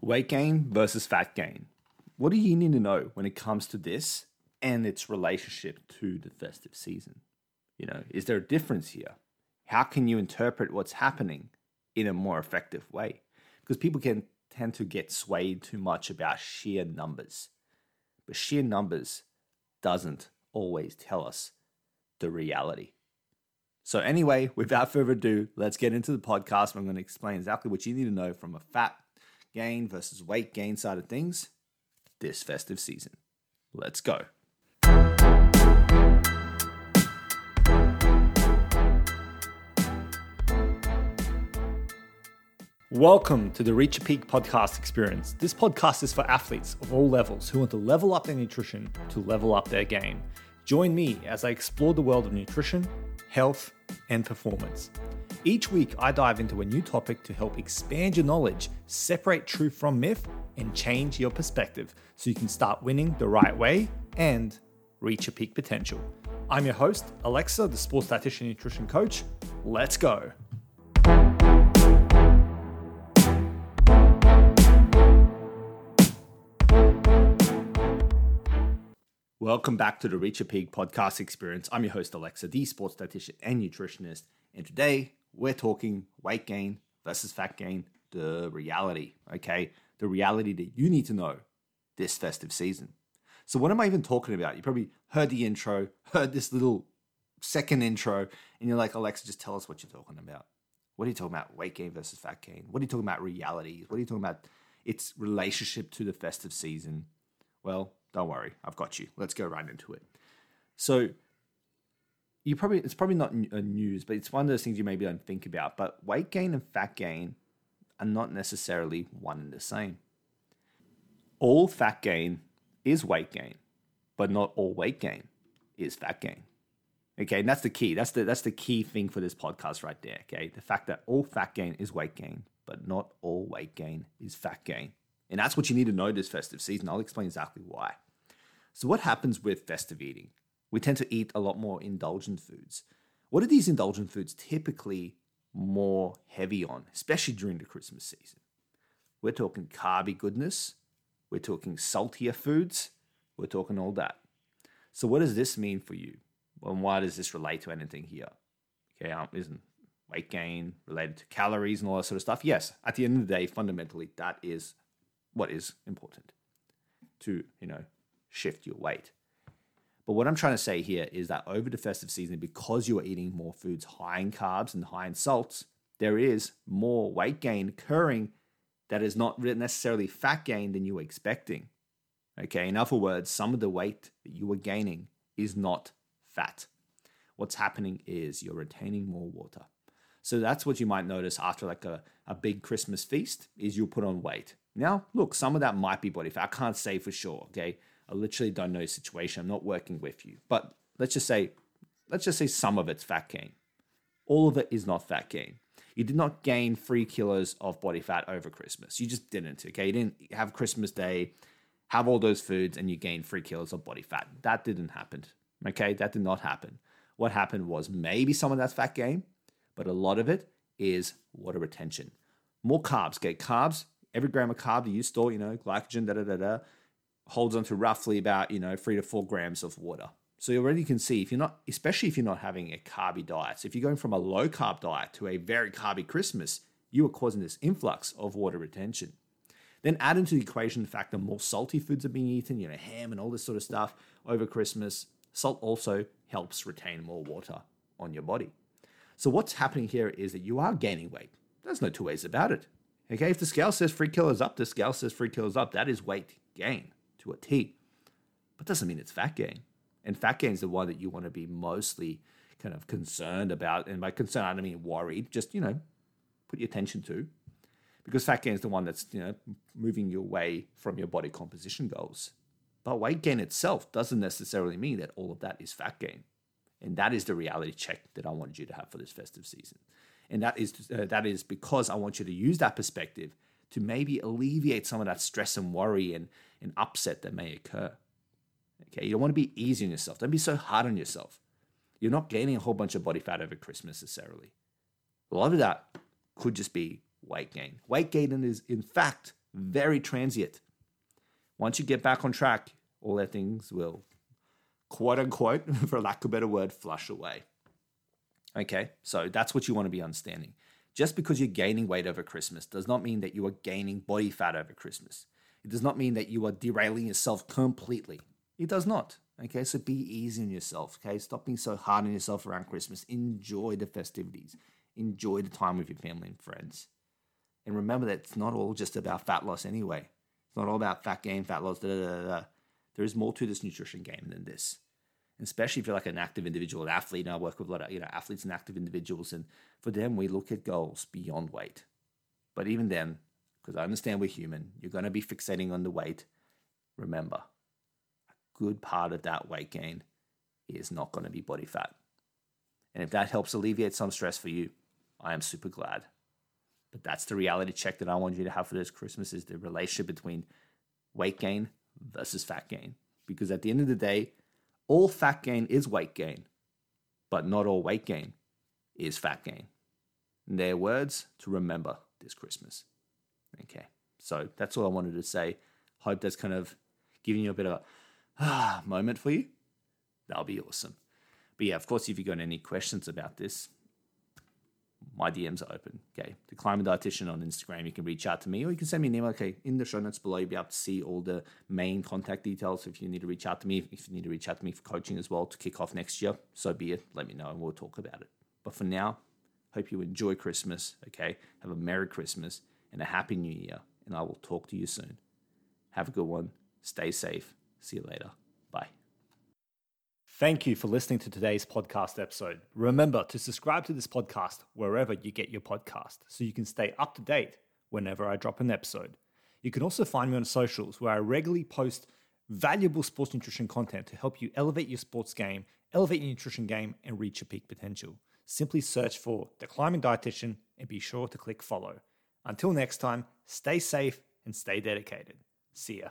Weight gain versus fat gain. What do you need to know when it comes to this and its relationship to the festive season? You know, is there a difference here? How can you interpret what's happening in a more effective way? Because people can tend to get swayed too much about sheer numbers. But sheer numbers doesn't always tell us the reality. So, anyway, without further ado, let's get into the podcast. I'm going to explain exactly what you need to know from a fat gain versus weight gain side of things this festive season. Let's go. Welcome to the Reach a Peak podcast experience. This podcast is for athletes of all levels who want to level up their nutrition to level up their game. Join me as I explore the world of nutrition, health, and performance. Each week, I dive into a new topic to help expand your knowledge, separate truth from myth, and change your perspective so you can start winning the right way and reach your peak potential. I'm your host, Aleksa, the sports dietitian and nutrition coach. Let's go. Welcome back to the Reach a Peak podcast experience. I'm your host, Aleksa, the sports dietitian and nutritionist. And today we're talking weight gain versus fat gain, the reality, okay? The reality that you need to know this festive season. So, what am I even talking about? You probably heard the intro, heard this little second intro, and you're like, Aleksa, just tell us what you're talking about. What are you talking about? Weight gain versus fat gain? What are you talking about? Realities? What are you talking about? Its relationship to the festive season? Well, don't worry, I've got you. Let's go right into it. So, you probably it's probably not news, but it's one of those things you maybe don't think about. But weight gain and fat gain are not necessarily one and the same. All fat gain is weight gain, but not all weight gain is fat gain. Okay, and that's the key. That's the that's the key thing for this podcast right there. Okay, the fact that all fat gain is weight gain, but not all weight gain is fat gain, and that's what you need to know this festive season. I'll explain exactly why. So, what happens with festive eating? We tend to eat a lot more indulgent foods. What are these indulgent foods typically more heavy on, especially during the Christmas season? We're talking carby goodness, we're talking saltier foods, we're talking all that. So, what does this mean for you? And why does this relate to anything here? Okay, um, isn't weight gain related to calories and all that sort of stuff? Yes, at the end of the day, fundamentally, that is what is important to, you know, shift your weight. But what I'm trying to say here is that over the festive season, because you are eating more foods high in carbs and high in salts, there is more weight gain occurring that is not necessarily fat gain than you were expecting. Okay, in other words, some of the weight that you are gaining is not fat. What's happening is you're retaining more water. So that's what you might notice after like a, a big Christmas feast is you'll put on weight. Now, look, some of that might be body fat. I can't say for sure. Okay. I literally don't know the situation. I'm not working with you. But let's just say, let's just say some of it's fat gain. All of it is not fat gain. You did not gain three kilos of body fat over Christmas. You just didn't. Okay. You didn't have Christmas Day, have all those foods, and you gain three kilos of body fat. That didn't happen. Okay. That did not happen. What happened was maybe some of that's fat gain, but a lot of it is water retention. More carbs. Get Carbs, every gram of carb that you store, you know, glycogen, da da da da holds on to roughly about, you know, three to four grams of water. So you already can see if you're not, especially if you're not having a carby diet. So if you're going from a low carb diet to a very carby Christmas, you are causing this influx of water retention. Then add into the equation the fact that more salty foods are being eaten, you know, ham and all this sort of stuff over Christmas. Salt also helps retain more water on your body. So what's happening here is that you are gaining weight. There's no two ways about it. Okay, if the scale says three kilos up, the scale says three kilos up, that is weight gain to a T. But doesn't mean it's fat gain. And fat gain is the one that you want to be mostly kind of concerned about. And by concerned, I don't mean worried, just, you know, put your attention to. Because fat gain is the one that's, you know, moving you away from your body composition goals. But weight gain itself doesn't necessarily mean that all of that is fat gain. And that is the reality check that I wanted you to have for this festive season. And that is uh, that is because I want you to use that perspective to maybe alleviate some of that stress and worry and, and upset that may occur. Okay, you don't want to be easy on yourself. Don't be so hard on yourself. You're not gaining a whole bunch of body fat over Christmas necessarily. A lot of that could just be weight gain. Weight gain is, in fact, very transient. Once you get back on track, all that things will, quote unquote, for lack of a better word, flush away. Okay, so that's what you want to be understanding. Just because you're gaining weight over Christmas does not mean that you are gaining body fat over Christmas. It does not mean that you are derailing yourself completely. It does not. Okay, so be easy on yourself. Okay, stop being so hard on yourself around Christmas. Enjoy the festivities, enjoy the time with your family and friends. And remember that it's not all just about fat loss anyway. It's not all about fat gain, fat loss, da da da da. There is more to this nutrition game than this especially if you're like an active individual, an athlete. And I work with a lot of you know athletes and active individuals, and for them, we look at goals beyond weight. But even then, because I understand we're human, you're going to be fixating on the weight. Remember, a good part of that weight gain is not going to be body fat. And if that helps alleviate some stress for you, I am super glad. But that's the reality check that I want you to have for this Christmas is the relationship between weight gain versus fat gain. Because at the end of the day, all fat gain is weight gain, but not all weight gain is fat gain. And they're words to remember this Christmas. Okay, so that's all I wanted to say. Hope that's kind of giving you a bit of a ah, moment for you. That'll be awesome. But yeah, of course, if you've got any questions about this, my DMs are open. Okay. The Climbing Dietitian on Instagram, you can reach out to me or you can send me an email. Okay. In the show notes below, you'll be able to see all the main contact details if you need to reach out to me. If you need to reach out to me for coaching as well to kick off next year, so be it. Let me know and we'll talk about it. But for now, hope you enjoy Christmas. Okay. Have a Merry Christmas and a Happy New Year. And I will talk to you soon. Have a good one. Stay safe. See you later. Thank you for listening to today's podcast episode. Remember to subscribe to this podcast wherever you get your podcast so you can stay up to date whenever I drop an episode. You can also find me on socials where I regularly post valuable sports nutrition content to help you elevate your sports game, elevate your nutrition game, and reach your peak potential. Simply search for The Climbing Dietitian and be sure to click follow. Until next time, stay safe and stay dedicated. See ya.